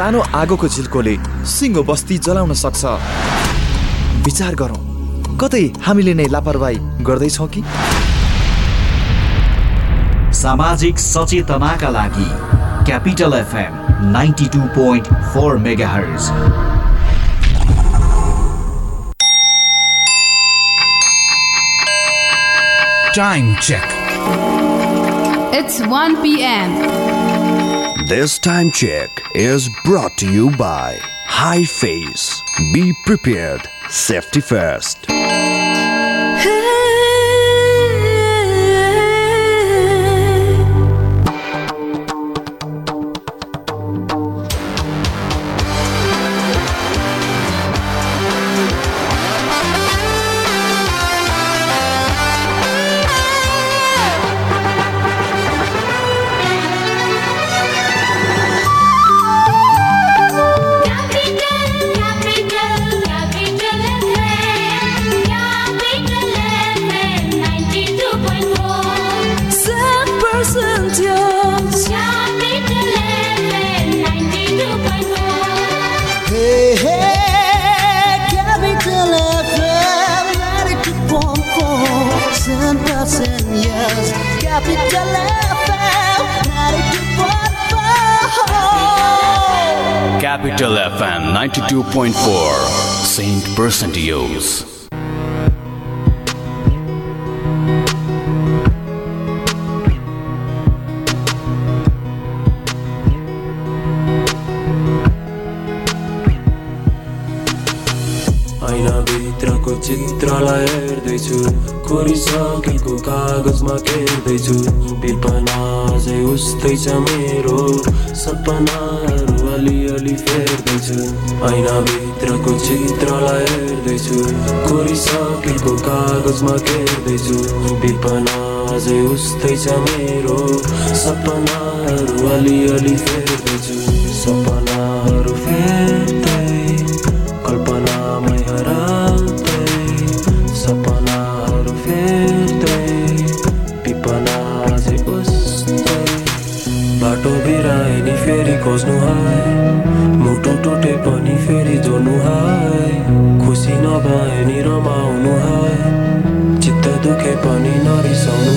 सानो आगोको झिल्कोले सिङ्गो बस्ती जलाउन सक्छ विचार गरौँ कतै हामीले नै लापरवाही गर्दैछौँ कि सामाजिक सचेतनाका लागि Capital FM ninety two point four megahertz Time check. It's 1 p.m. This time check is brought to you by High Face. Be prepared. Safety first. 92.4 Saint Percentios. चित्रलाई हेर्दैछु कोरिसकेको कागजमा केर्दैछु विपना अझै उस्तै छ मेरो सपनाहरू अलिअलि फेर्दैछु ऐनाभित्रको चित्रलाई हेर्दैछु कोरिसकेको कागजमा केर्दैछु विपना अझै उस्तै छ मेरो सपनाहरू अलिअलि फेर्दैछु सपनाहरू फेर्दै है खुसी नभए नि रमाउनु है चित्त दुखे पनि नरिसाउनु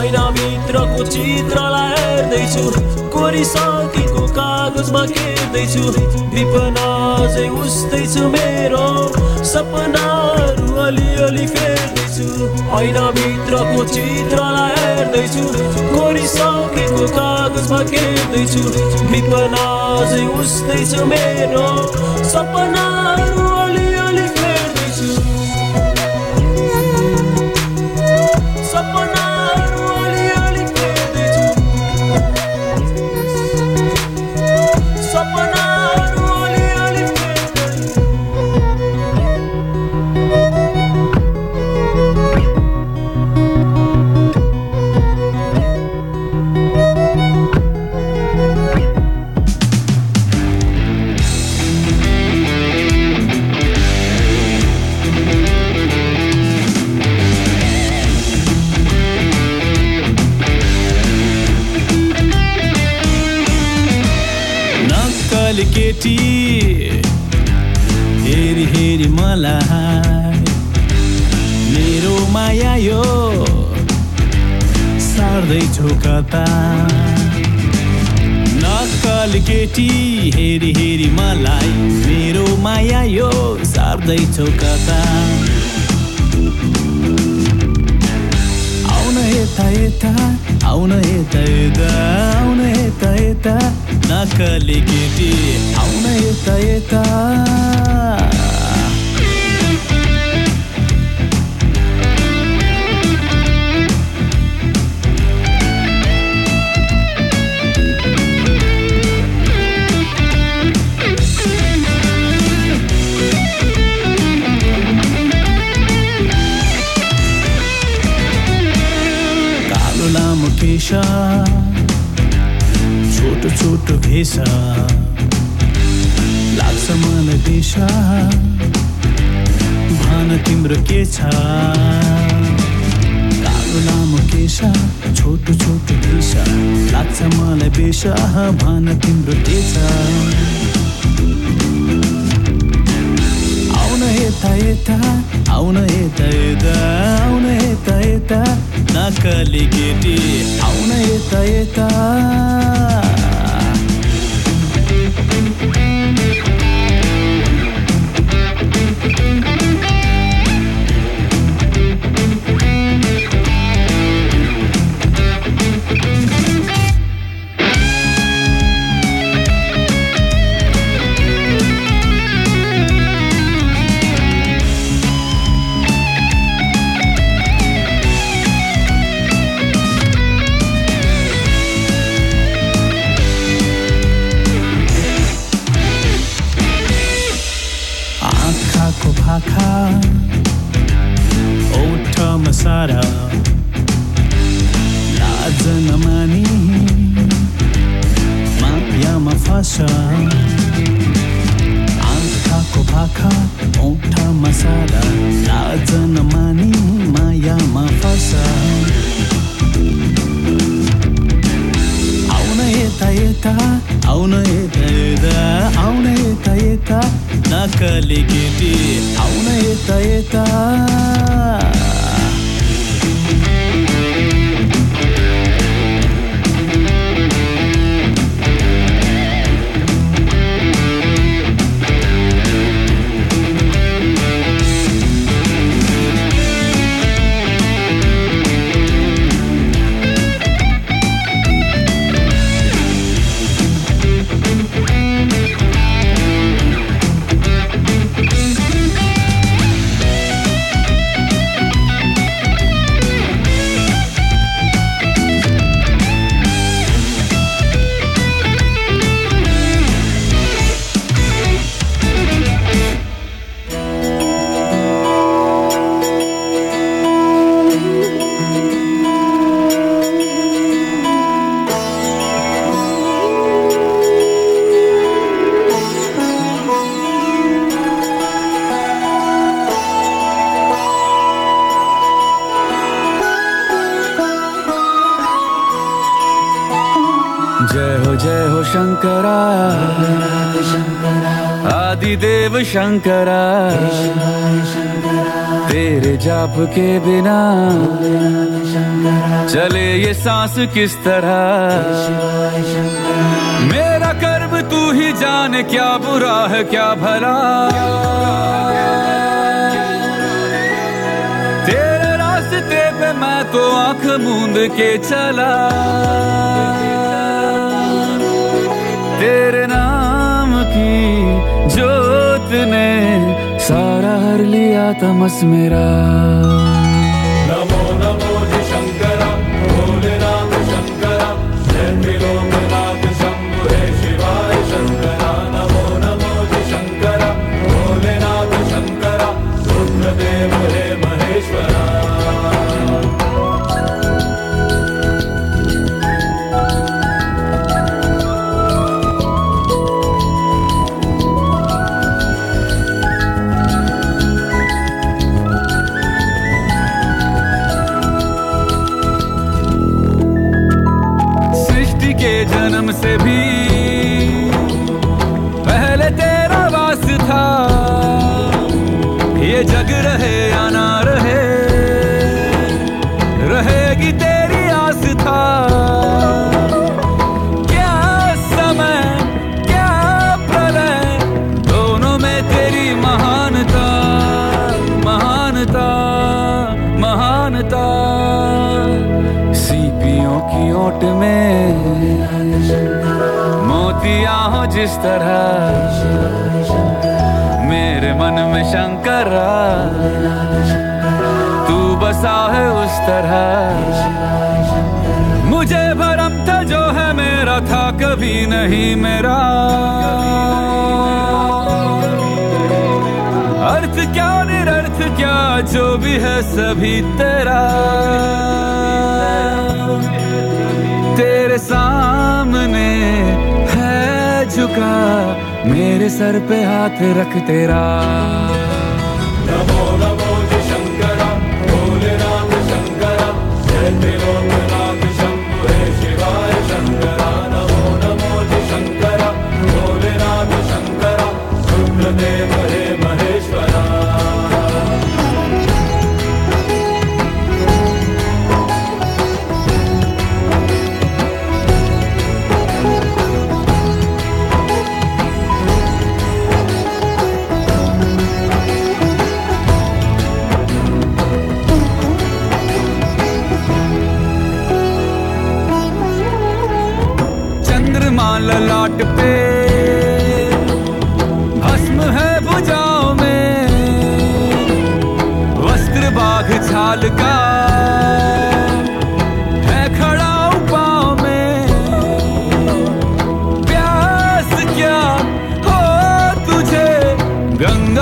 ऐनाभित्रको चित्रलाई हेर्दैछु। कोरिसकेको कागजमा केर्दैछु विपना अझै उस्तै छु मेरो सपनाहरू अलिअलि फेर्दैछु। ऐनाभित्रको चित्रलाई हेर्दैछु। कोरिसकेको कागजमा केर्दैछु। विपना उस्तै छु मेरो सपनाहरू शंकरा। तेरे जाप के बिना चले ये सांस किस तरह? मेरा कर्म तू ही जाने, क्या बुरा है, क्या भला? तेरे रास्ते पे मैं तो आँख मूंद के चला। तेरे की ने सारा हर लिया था मस मेरा। जिस तरह मेरे मन में शंकर तू बसा है उस तरह। मुझे भरम था जो है मेरा था, कभी नहीं मेरा। अर्थ क्या, निरर्थ क्या, जो भी है सभी तेरा। तेरे सामने चुका मेरे सर पे हाथ रख तेरा।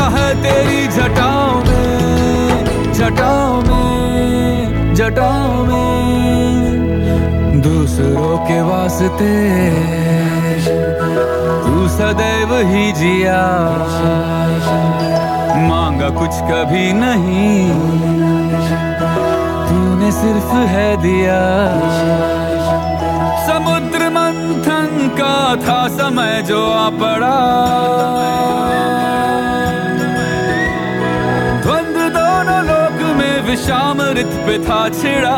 है तेरी जटाओं में जटाओं में जटाओं में। दूसरों के वास्ते तू सदैव ही जिया। मांगा कुछ कभी नहीं, तूने सिर्फ़ है दिया। समुद्र मंथन का था समय जो आ पड़ा। में विषामृत पे था छिड़ा।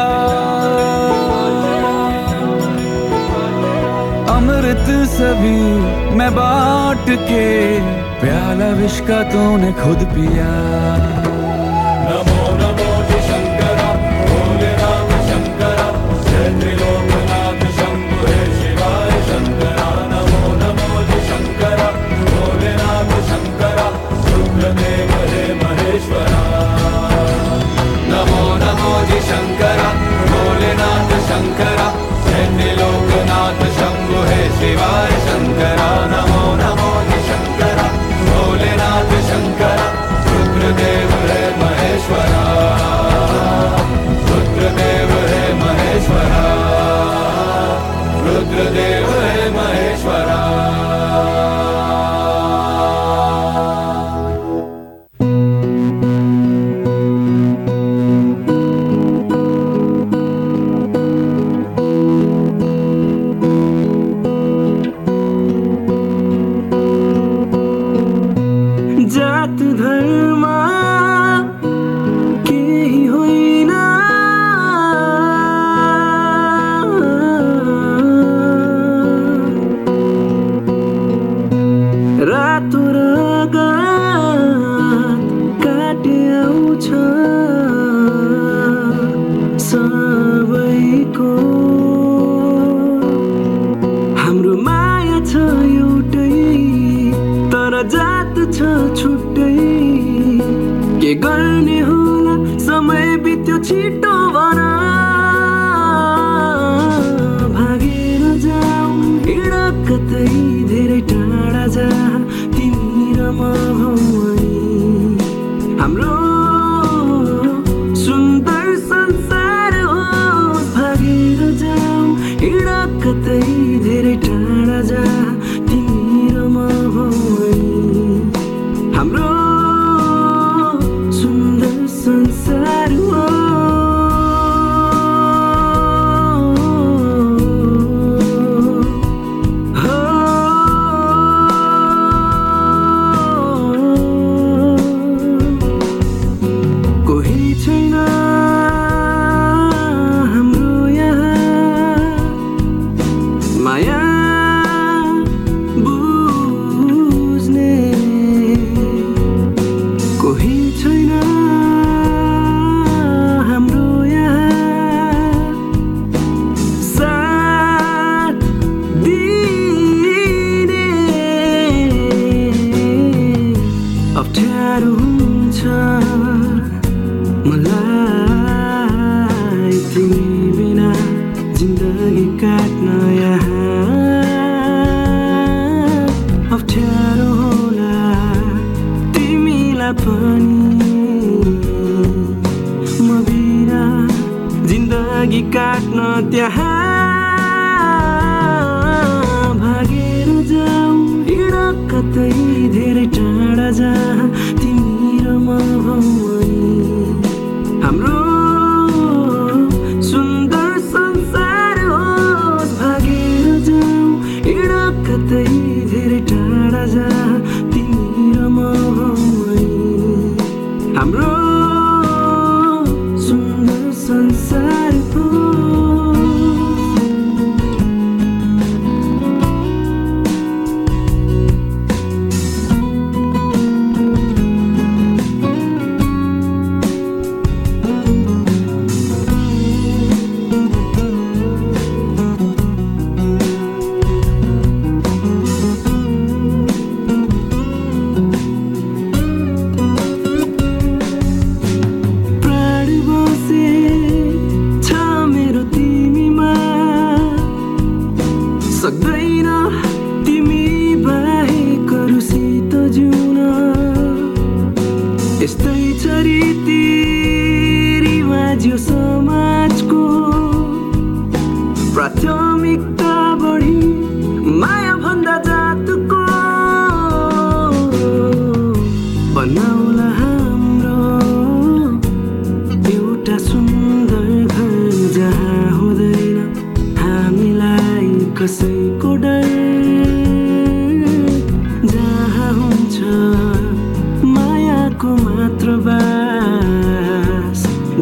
अमृत सभी मैं बाट के, प्याला विष का तूने खुद पिया। शङ्करा हिन्दीलोकनाथ शम्भुहे शिवाय शङ्करा नमो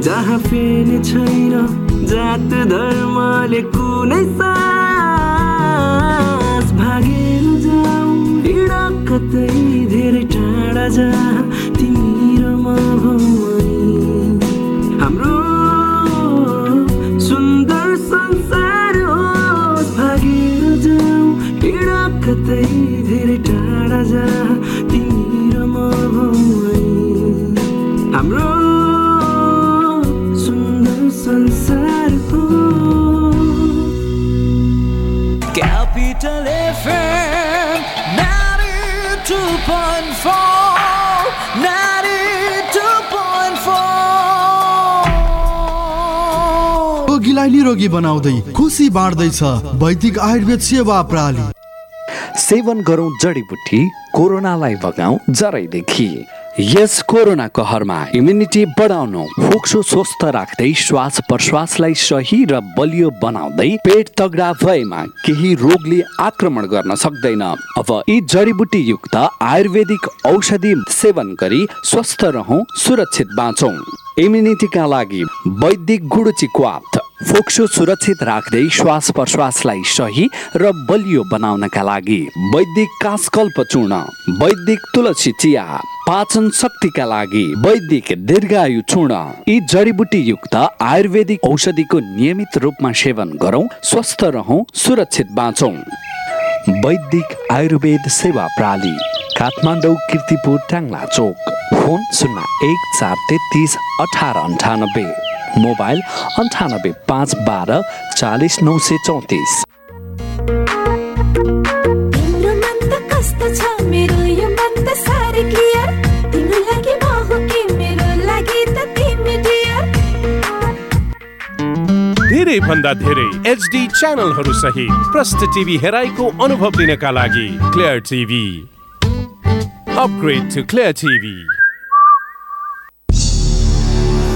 जहाँ फेरि छैन जात धर्मले कुनै सास भागेर जाऊ। हिँड कतै धेरै टाढा जहाँ तिमी र म हाम्रो सुन्दर संसार होस् भागेर जाउँ हिँड कतै धेरै टाढा जहाँ तिमी र म हाम्रो निरोगी बनाउँदै खुसी बाँड्दैछ। वैदिक आयुर्वेद सेवा प्रणाली सेवन गरौँ जडीबुटी कोरोनालाई भगाउँ जरैदेखि। यस कोरोना कहरमा इम्युनिटी बढाउनु फोक्सो स्वस्थ राख्दै श्वास प्रश्वासलाई सही र बलियो बनाउँदै पेट तगडा भएमा केही रोगले आक्रमण गर्न सक्दैन। अब यी जडीबुटी युक्त आयुर्वेदिक औषधि सेवन गरी स्वस्थ रहौँ सुरक्षित बाँचौँ। इम्युनिटीका लागि वैदिक गुडुची क्वाथ फोक्सो सुरक्षित राख्दै श्वास प्रश्वासलाई सही र बलियो बनाउनका लागि वैदिक कासकल्प चूर्ण वैदिक तुलसी चिया पाचन शक्तिका लागि वैदिक दीर्घायु चूर्ण। यी जडीबुटी युक्त आयुर्वेदिक औषधिको नियमित रूपमा सेवन गरौँ स्वस्थ रहौँ सुरक्षित बाँचौँ। वैदिक आयुर्वेद सेवा प्रणाली काठमाडौँ किर्तिपुर ट्याङ्ला चोक फोन शून्य एक चार तेत्तिस अठार अन्ठानब्बे। मोबाइल अन्ठानब्बे पाँच बाह्र चालिस नौ सय चौतिस। तिम्रो मन त कस्तो छ? मेरो यो मन त साह्रै क्लियर तिम्रो लागि म हो कि मेरो लागि त तिमी डियर धेरै भन्दा धेरै एचडी च्यानलहरू सहित प्रष्ट टिभी हेराइको अनुभव लिनका लागि Clear TV upgrade to Clear TV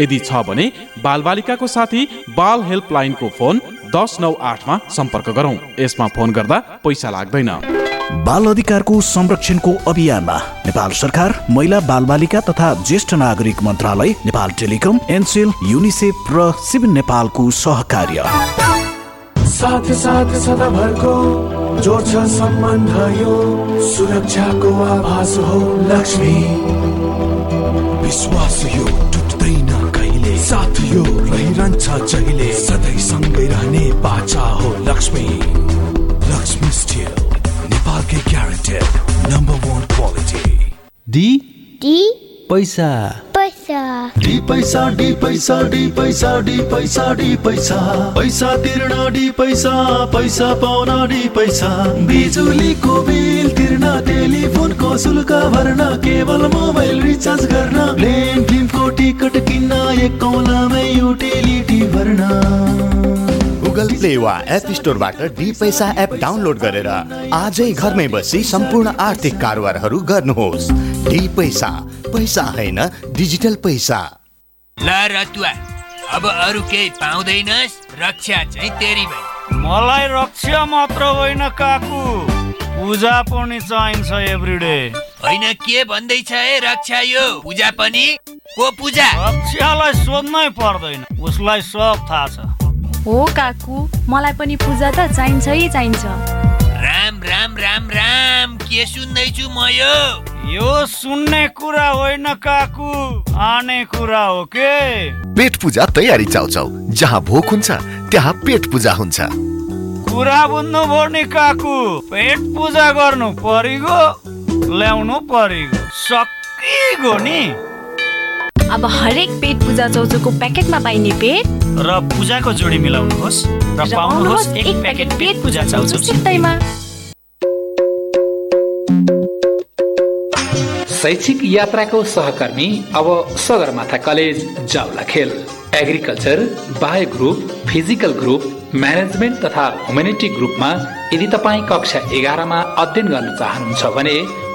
यदि छ भने बालबालिकाको साथी बाल हेल्पलाइनको फोन दस नौ आठमा सम्पर्क गरौँ। यसमा फोन गर्दा पैसा लाग्दैन। बाल अधिकारको संरक्षणको अभियानमा नेपाल सरकार महिला बालबालिका तथा ज्येष्ठ नागरिक मन्त्रालय नेपाल टेलिकम एनसेल युनिसेफ र सिभिल नेपालको सहकार्य। साथ साथ सदाभरको जोड्छ सम्बन्ध यो सुरक्षाको आभास हो लक्ष्मी। विश्वास यो। साथ यो रहिरहन्छ जहिले। सधैँ सँगै रहने बाचा हो लक्ष्मी। लक्ष्मी स्टिल नेपालकै guaranteed number one quality D? T पैसा। पैसा। डी पैसा डी पैसा डी पैसा डी पैसा डी पैसा। पैसा तिर्न डी पैसा पैसा पाउन डी पैसा। बिजुलीको बिल तिर्न टेलिफोनको शुल्क भर्न केवल मोबाइल रिचार्ज गर्न प्लेन फिल्मको टिकट किन्न एक कौलामै युटिलिटी भर्न। प्ले वा एप स्टोरबाट डी पैसा एप डाउनलोड गरेर आजै घरमै बसी सम्पूर्ण आर्थिक कारोबारहरू गर्नुहोस्। डी पैसा पैसा होइन डिजिटल पैसा। ल रतुवा अब अरू केही पाउँदैनस् रक्षा चाहिँ तेरी भाइ मलाई रक्षा मात्र होइन काकु। पूजा पनि चाहिन्छ एभ्रिडे होइन के भन्दैछ है रक्षा यो? पूजा पनि? को पूजा? रक्षालाई सोध्नै पर्दैन उसलाई सब थाहा छ। हो काकु। मलाई पनि पूजा त चाहिन्छ है चाहिन्छ। राम राम राम राम। के सुन्दैछु म यो? यो सुन्ने कुरा होइन काकु। आने कुरा हो के? पेट पूजा तयारी चाउचाउ। जहाँ भोक हुन्छ त्यहाँ पेट पूजा हुन्छ। कुरा बुझ्नु नि काकु। पेट पूजा गर्नु परिगो ल्याउनु परिगो। सकिगो नि। अब हरेक पेट पूजा चौचौको प्याकेटमा पाइने पेट। र पूजाको जोडी मिलाउनुहोस् र पाउनुहोस् एक प्याकेट पेट पूजा चाउचाउ सित्तैमा। शैक्षिक यात्राको सहकर्मी अब सगरमाथा कलेज जाउला खेल। Agriculture bio group physical group management तथा ह्युमेनिटी ग्रुपमा यदि तपाईँ कक्षा एघारमा अध्ययन गर्न चाहनुहुन्छ भने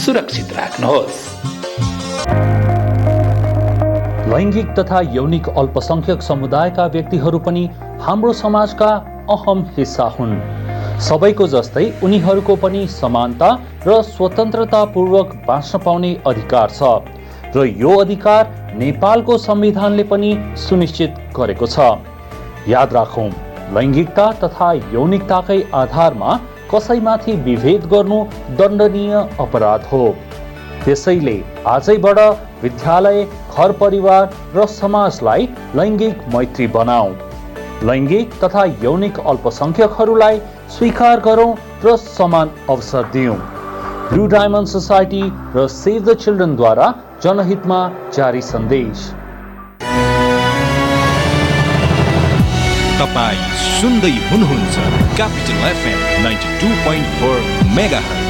सुरक्षित राख्नुहोस्। लैङ्गिक तथा यौनिक अल्पसङ्ख्यक समुदायका व्यक्तिहरू पनि हाम्रो समाजका अहम हिस्सा हुन्। सबैको जस्तै उनीहरूको पनि समानता र स्वतन्त्रतापूर्वक बाँच्न पाउने अधिकार छ र यो अधिकार नेपालको संविधानले पनि सुनिश्चित गरेको छ। याद राखौँ लैङ्गिकता तथा यौनिकताकै आधारमा कसैमाथि विभेद गर्नु दण्डनीय अपराध हो। त्यसैले आजैबाट विद्यालय घर परिवार र समाजलाई लैङ्गिक मैत्री बनाऊ। लैङ्गिक तथा यौनिक अल्पसङ्ख्यकहरूलाई स्वीकार गरौँ र समान अवसर दियौँ ब्लु डायमन्ड सोसाइटी र सेभ द चिल्ड्रेनद्वारा जनहितमा जारी सन्देश। तपाईँ सुन्दै हुनुहुन्छ Capital FM ninety two point four mega रमाइलो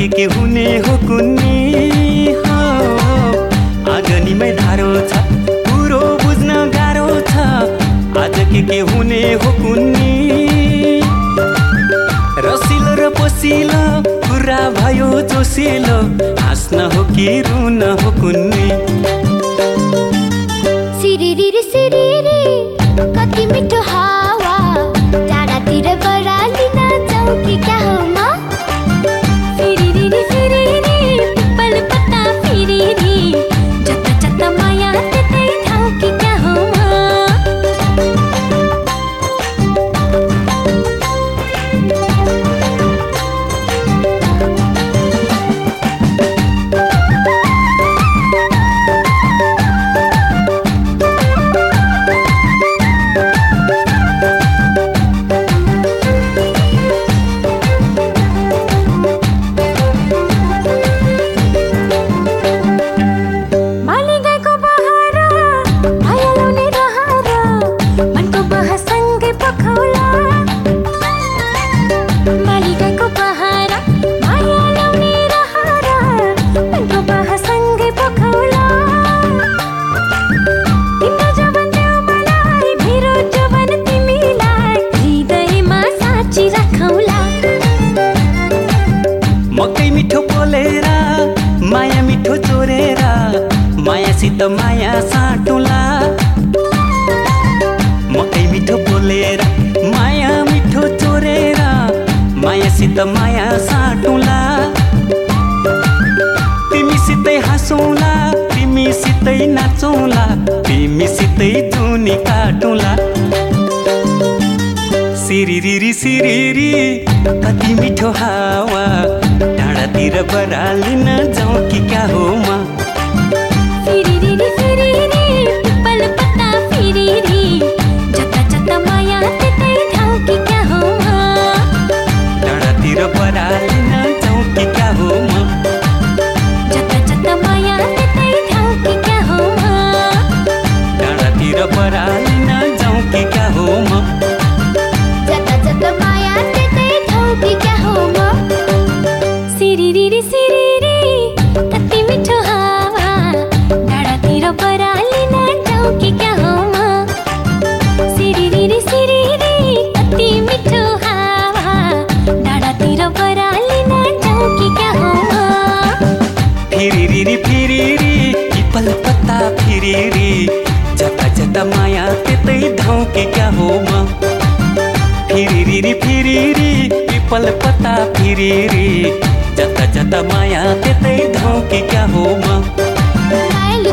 के के हुने हो कुन्नी। हो आगनीमै धारो छ कुरो बुझ्न गाह्रो छ। आज के के हुने हो कुन्नी। रसिलो र पसिलो कुरा भयो जोसिलो हाँस्न हो कि रुन हो कुन्नी। सिरिरी सिरिरी कति मिठो हावा टाढातिर बरालिन जाउँ कि क्या हो तिमीसितै नाचौँला तिमीसितै जुनी काटौँला। सिरिरी सिरिरी कति मिठो हावा डाँडातिर बरालिन जाउँ कि क्या हो म बरालिन जाउँ कि क्या हो डाँडातिर बरालिन जाउँ कि क्या हो म? जता जता माया त्यतै ठाउँ कि क्या हो म? सिरिरी सिरिरी कति मिठो हावा डाँडातिर बरालिन जाउँ कि क्या हो म? सिरिरी सिरिरी कति मिठो हावा डाँडातिर बरालिन जाउँ कि क्या हो म? फिरिरी फिरिरी पिपल पत्ता फिरिरी जता जता माया त्यतै धाउँ कि क्या हो म फिरिरी फिरिरी पिपल पत्ता फिरिरी। जता जता माया त्यतै धाउँ कि क्या हो म मायालु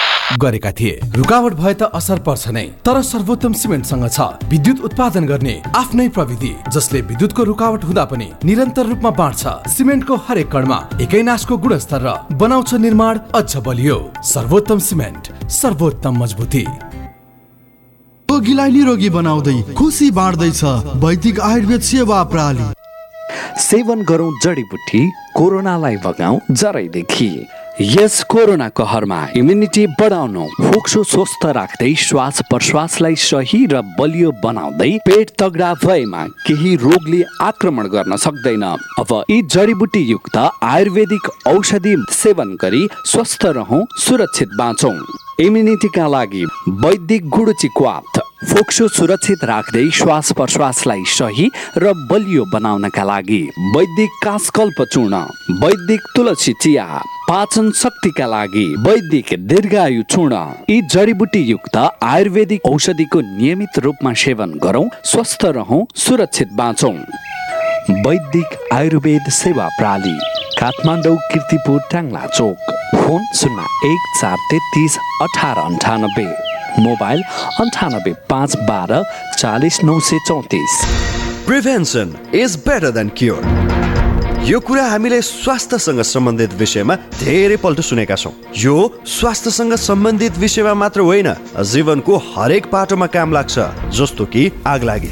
गरेका थिए। रुकावट भए त असर पर्छ नै तर सर्वोत्तम सिमेन्टसँग छ। विद्युत उत्पादन गर्ने आफ्नै प्रविधि जसले विद्युतको रुकावट हुँदा पनि निरन्तर रूपमा बाँड्छ। सिमेन्टको हरेक कणमा एकै नासको गुणस्तर र बनाउँछ निर्माण अझ बलियो। सर्वोत्तम सिमेन्ट सर्वोत्तम मजबुती। रोगीलाई निरोगी बनाउँदै खुसी बाँड्दैछ वैदिक आयुर्वेद सेवा प्रणाली सेवन गरौँ जडीबुटी कोरोनालाई भगाउँ जराइदेखि यस कोरोना कहरमा इम्युनिटी बढाउनु फोक्सो स्वस्थ राख्दै श्वास प्रश्वासलाई सही र बलियो बनाउँदै पेट तगडा भएमा केही रोगले आक्रमण गर्न सक्दैन। अब यी जडीबुटी युक्त आयुर्वेदिक औषधि सेवन गरी स्वस्थ रहौँ सुरक्षित बाँचौँ। इम्युनिटीका लागि वैदिक गुडुची क्वाथ फोक्सो सुरक्षित राख्दै श्वास प्रश्वासलाई सही र बलियो बनाउनका लागि वैदिक कासकल्प चूर्ण वैदिक तुलसी चिया पाचन शक्तिका लागि वैदिक दीर्घायु चूर्ण यी जडीबुटी युक्त आयुर्वेदिक औषधिको नियमित रूपमा सेवन गरौँ स्वस्थ रहौँ सुरक्षित बाँचौँ। वैदिक आयुर्वेद सेवा प्रणाली काठमाडौँ किर्तिपुर ट्याङ्ला चोक फोन शून्य एक चार तेत्तिस अठार अन्ठानब्बे। मोबाइल अन्ठानब्बे पाँच बाह्र चालिस नौ सय चौतिस। Prevention is better than cure. यो कुरा हामीले स्वास्थ्यसँग सम्बन्धित विषयमा धेरैपल्ट सुनेका छौँ। यो स्वास्थ्यसँग सम्बन्धित विषयमा मात्र होइन जीवनको हरेक पाटोमा काम लाग्छ जस्तो कि आग लागे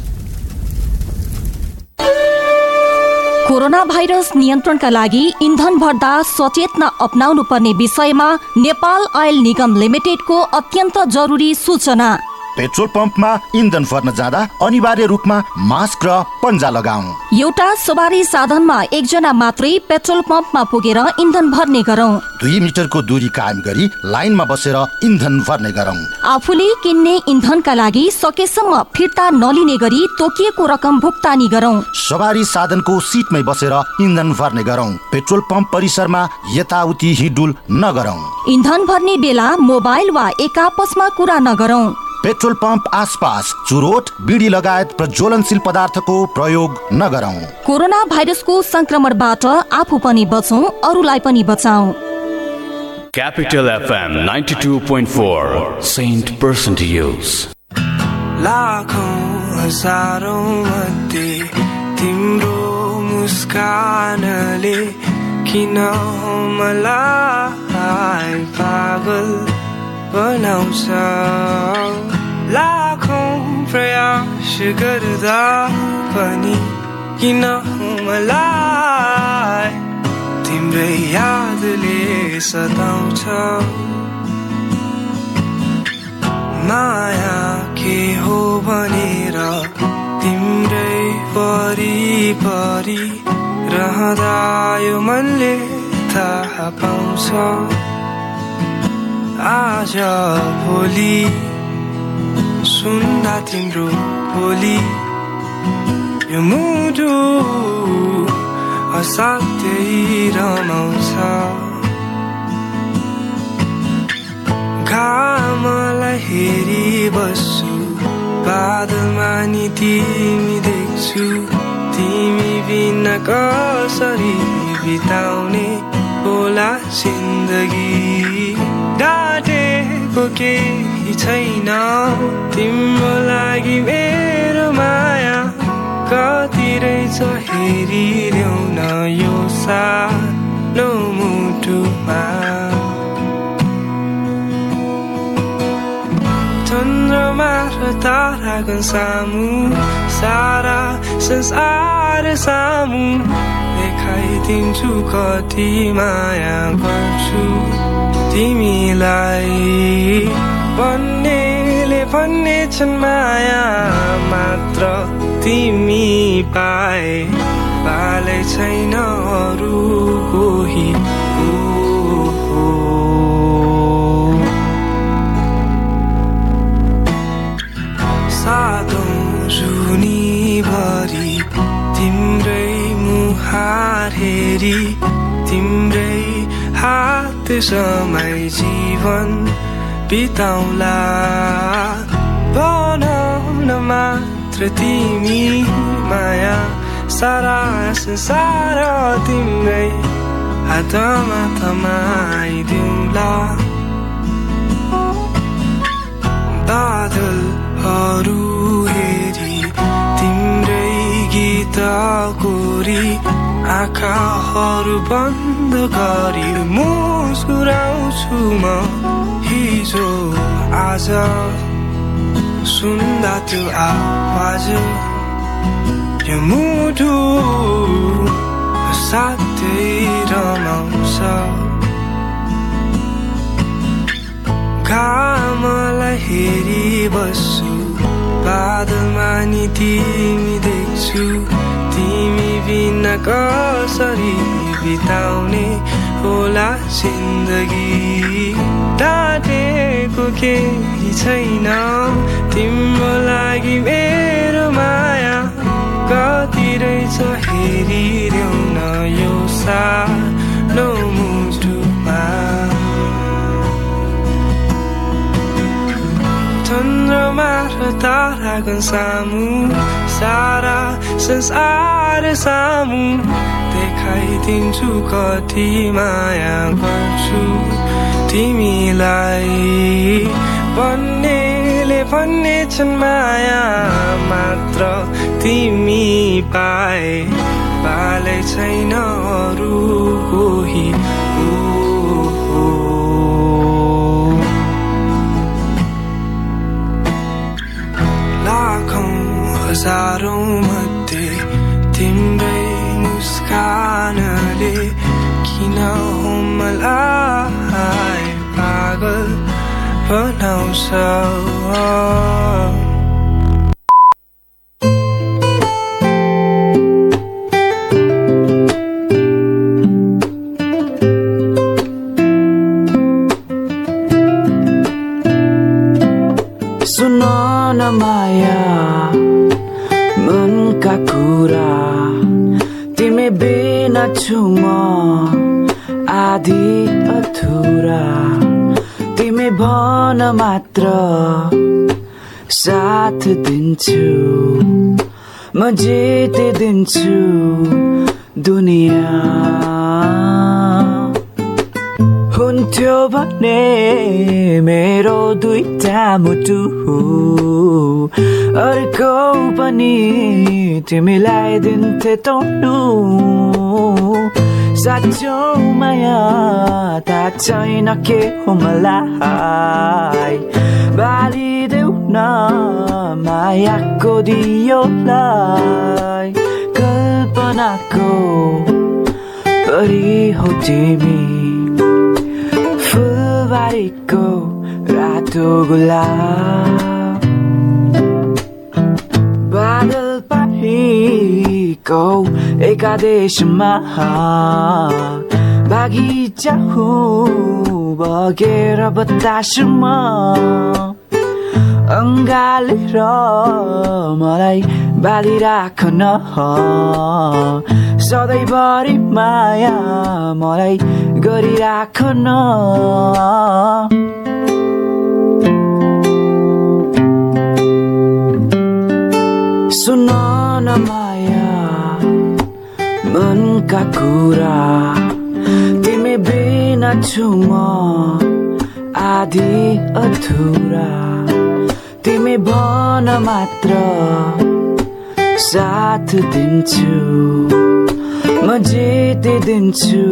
corona virus नियन्त्रणका लागि इन्धन भर्दा सचेतना अप्नाउनु पर्ने विषयमा नेपाल अयल निगम लिमिटेडको अत्यन्त जरुरी सूचना। पेट्रोल पम्पमा इन्धन भर्न जाँदा अनिवार्य रूपमा मास्क र पन्जा लगाऊ एउटा सवारी साधनमा एकजना मात्रै पेट्रोल पम्पमा पुगेर इन्धन भर्ने गरौँ। दुई मिटरको दूरी कायम गरी लाइनमा बसेर इन्धन भर्ने गरौँ। आफूले किन्ने इन्धनका लागि सकेसम्म फिर्ता नलिने गरी तोकिएको रकम भुक्तानी गरौँ। सवारी साधनको सिटमै बसेर इन्धन भर्ने गरौँ। पेट्रोल पम्प परिसरमा यताउति हिडुल नगरौँ। इन्धन भर्ने बेला मोबाइल वा एक आपसमा कुरा नगरौँ। पेट्रोल पम्प आसपास चुरोट बिडी लगायत प्रज्वलनशील पदार्थको प्रयोग नगरौँ कोरोना भाइरसको संक्रमणबाट आफू पनि बचौँ अरूलाई पनि बचाऊ Capital FM 92.4 Saint Person to Use. लाखौं हजारौं मध्ये तिम्रो मुस्कानले किन मलाई पागल बनाउँछ लाखौं प्रयास गर्दा पनि किन मलाई तिम्रै यादले सताउँछ। माया के हो भनेर तिम्रै परिपरि रहँदा यो मनले थाहा पाउँछ। आज भोलि सुन्दा तिम्रो बोली। यो मुटु असाध्यै रमाउँछ। घामलाई हेरी बस्छु बादलमा नि तिमी देख्छु। तिमी बिना कसरी बिताउने होला जिन्दगी। डाटेको केही छैन तिम्रो लागि मेरो माया कति रहेछ हेरिदेऊ न यो सानो मुटुमा चन्द्रमा र ताराको सामु सारा संसार सामु देखाइदिन्छु कति माया गर्छु तिमीलाई। भन्नेले भन्ने छन् माया मात्र तिमी पाए। पाले छैन अरू कोही तिम्रै मुहार हेरी तिम्रै हात समय जीवन बिताउला बनाउन मात्र तिमी माया सारा संसार तिम्रै हातमा थमाइदिउँला बादलहरू हेरी तिम्रै गीत कोरी आँखाहरू बन्द। गरी मुस्कुराउँछु म। हिजो आज सुन्दा त्यो आवाज यो मुटु साथै रमाउँछ। घामलाई हेरी बस्छु नि तिमी देख्छु तिमी बिना कसरी बिताउने होला जिन्दगी। डाटेको केही छैन। तिम्रो लागि मेरो माया कति रहेछ हेरिदेऊ न यो सानो मुटुमा। चन्द्रमा र ताराको सामु सारा संसार सामु देखाइदिन्छु कति माया गर्छु तिमीलाई। भन्नेले भन्ने छन् माया मात्र तिमी पाए। पाले छैन अरू कोही लाखौं bai muskanale kina humalay pagal panausaw म जितिदिन्छु दुनियाँ। हुन्थ्यो भने मेरो दुईटा मुटु। अर्को पनि तिमीलाई दिन्थे तोड्नु। साँचो माया थाहा छैन के हो मलाई न मायाको दियोलाई कल्पनाको परी हो तिमी। फुलबारीको रातो गुलाब। बादल पारीको एकादेशमा बगैँचा हुँ बगेर बतासमा। अङ्गालेर मलाई बालिराख न सधैँभरि माया मलाई गरिराख न सुन न माया मनका कुरा तिमी बिना छु म आधी अधुरा। तिमी भन मात्र साथ दिन्छु। म जितिदिन्छु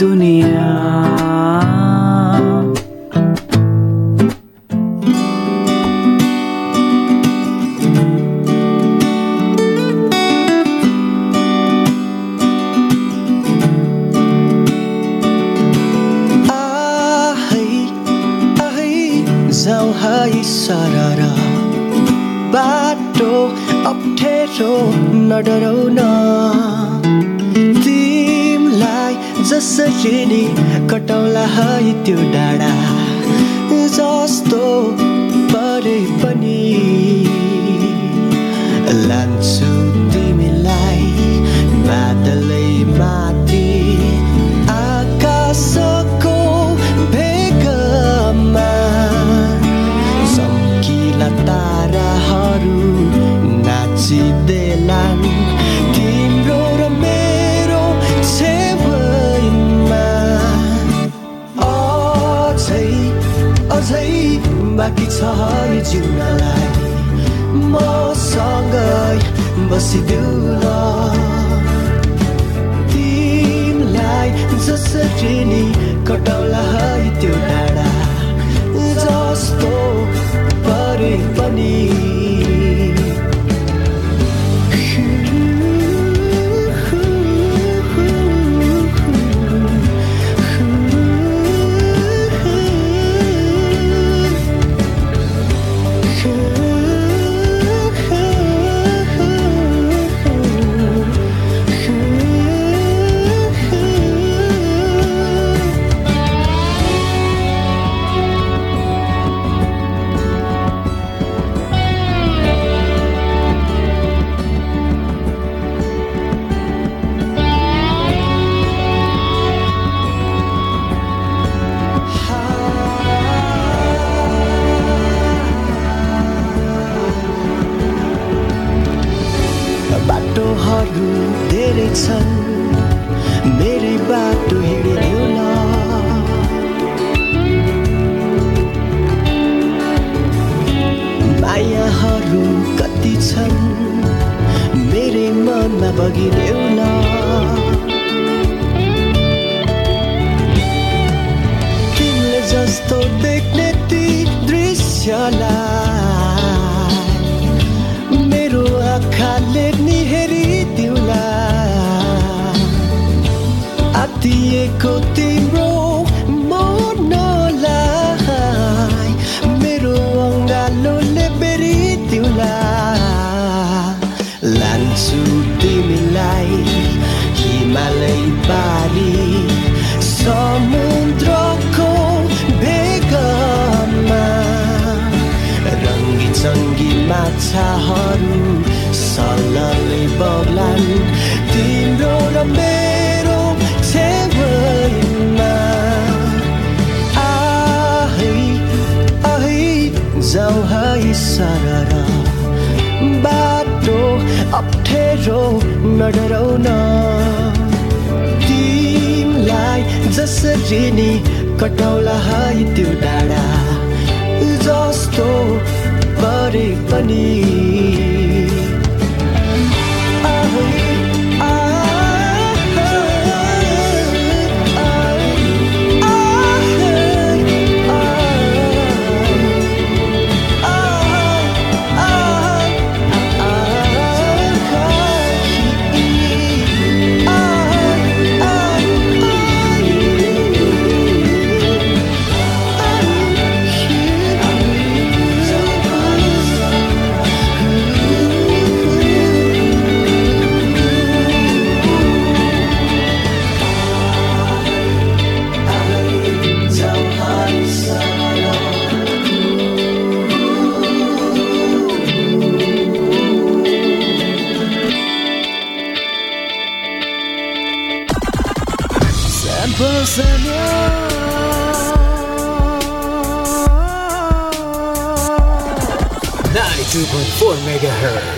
दुनियाँ। सरर बाटो अप्ठ्यारो नडराउ न। तिमलाई जसरी नि कटाउला है त्यो डाँडा जस्तो परे पनि। लान्छु। न तिमलाई जसरी नि कटाउला है त्यो डाँडा जस्तो परे पनि हेर्ने हेरिदिउला आतिएको तिम्रो मनलाई मेरो अङ्गालोले बेरिदिउला लान्छु तिमीलाई हिमालय पारी समुद्रको बेगमा रङ्गी चङ्गी माछाहरू सल्लले बग्लान्। तिम्रो र मेरो छेउमा। आहै आहै जाउँ है सरर। बाटो अप्ठ्यारो नडराउ न। तिमलाई जसरी नि कटाउला है त्यो डाँडा। जस्तो परे पनि। Santo Señor. 92.4 megahertz.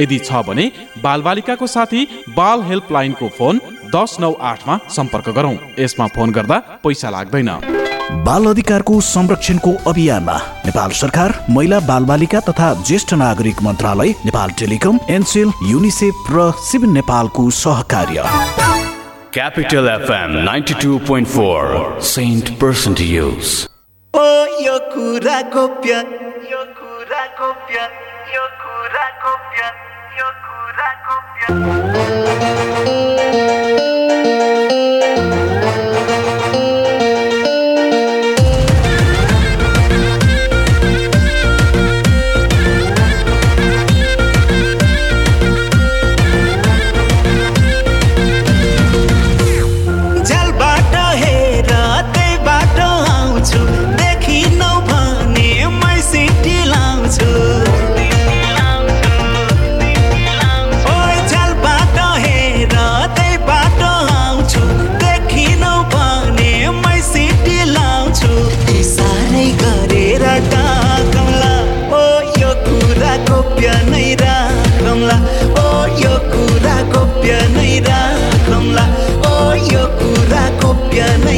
यदि छ भने बालबालिकाको साथी बाल हेल्पलाइनको फोन दस नौ आठमा सम्पर्क गरौँ। यसमा फोन गर्दा पैसा लाग्दैन। बाल अधिकारको संरक्षणको अभियानमा नेपाल सरकार महिला बालबालिका तथा ज्येष्ठ नागरिक मन्त्रालय नेपाल टेलिकम एनसेल युनिसेफ र सिभिल नेपालको सहकार्य। Capital FM 92.4 Saint Person to Use. ओ यो कुरा गोप्य यो कुरा गोप्य। कुरा झ्यालबाट You're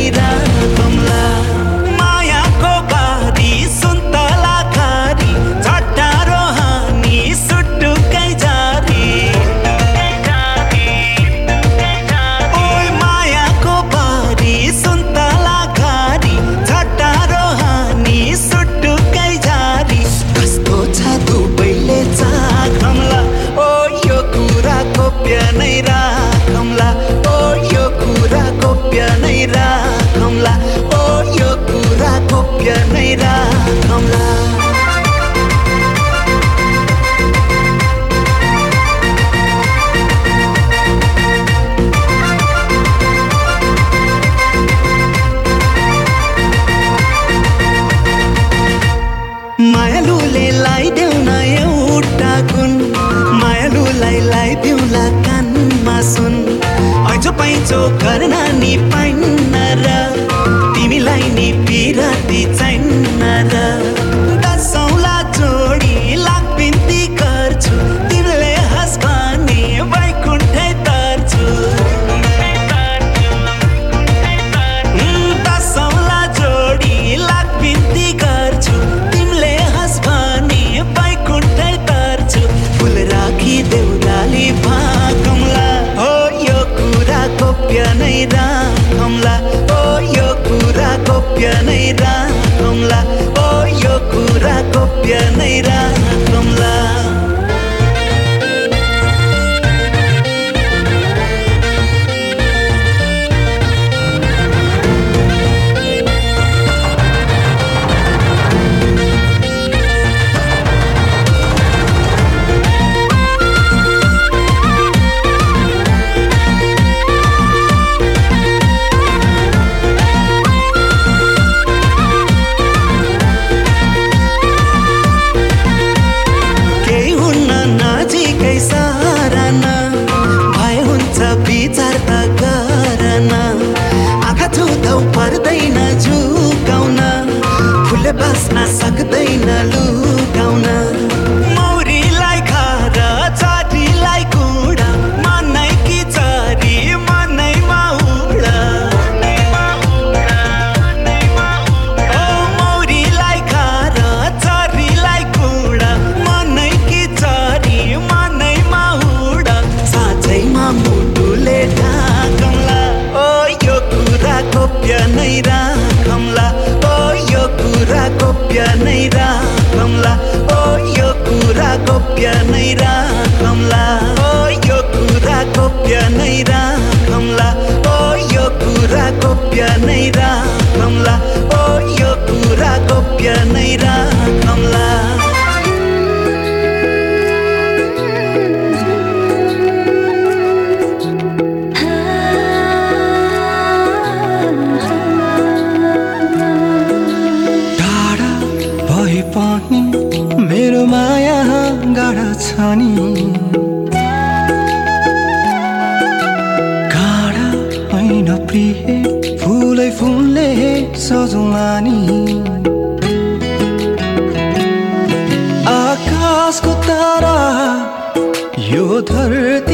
यो धरती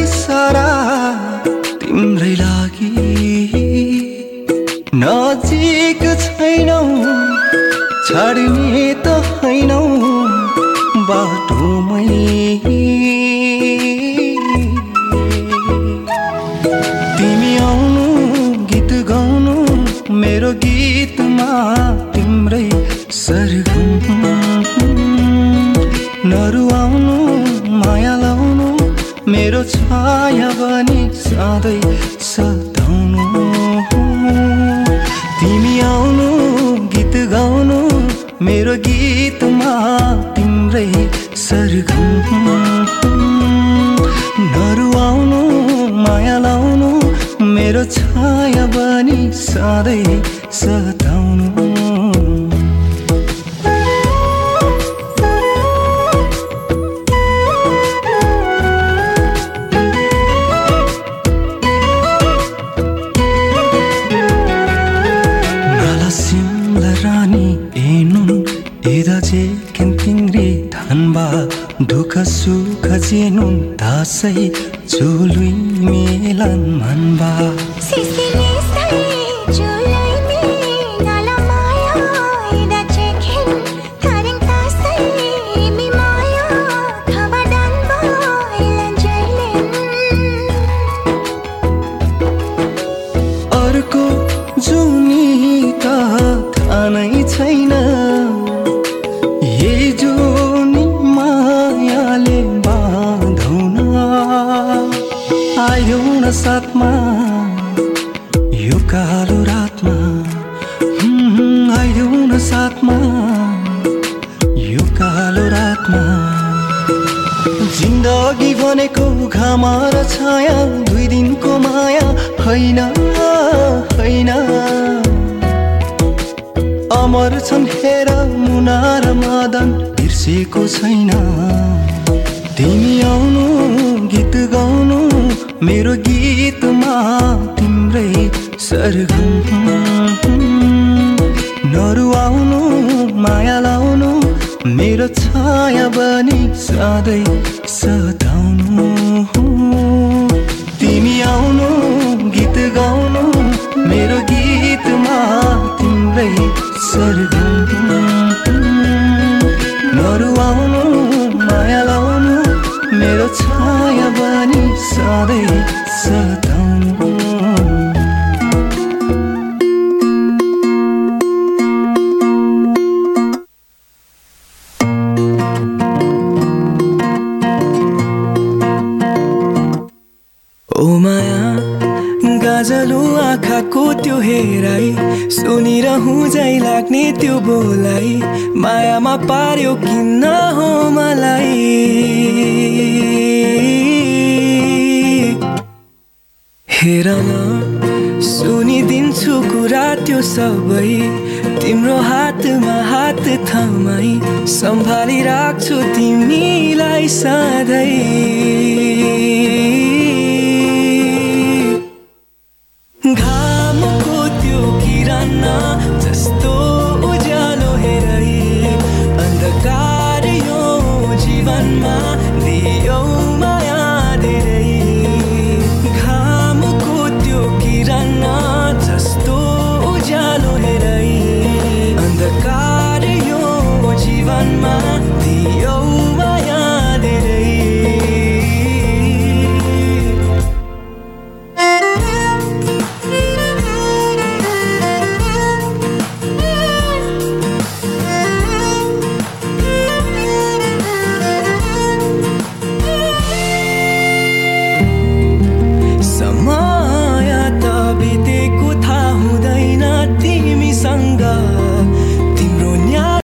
बनी सधैँ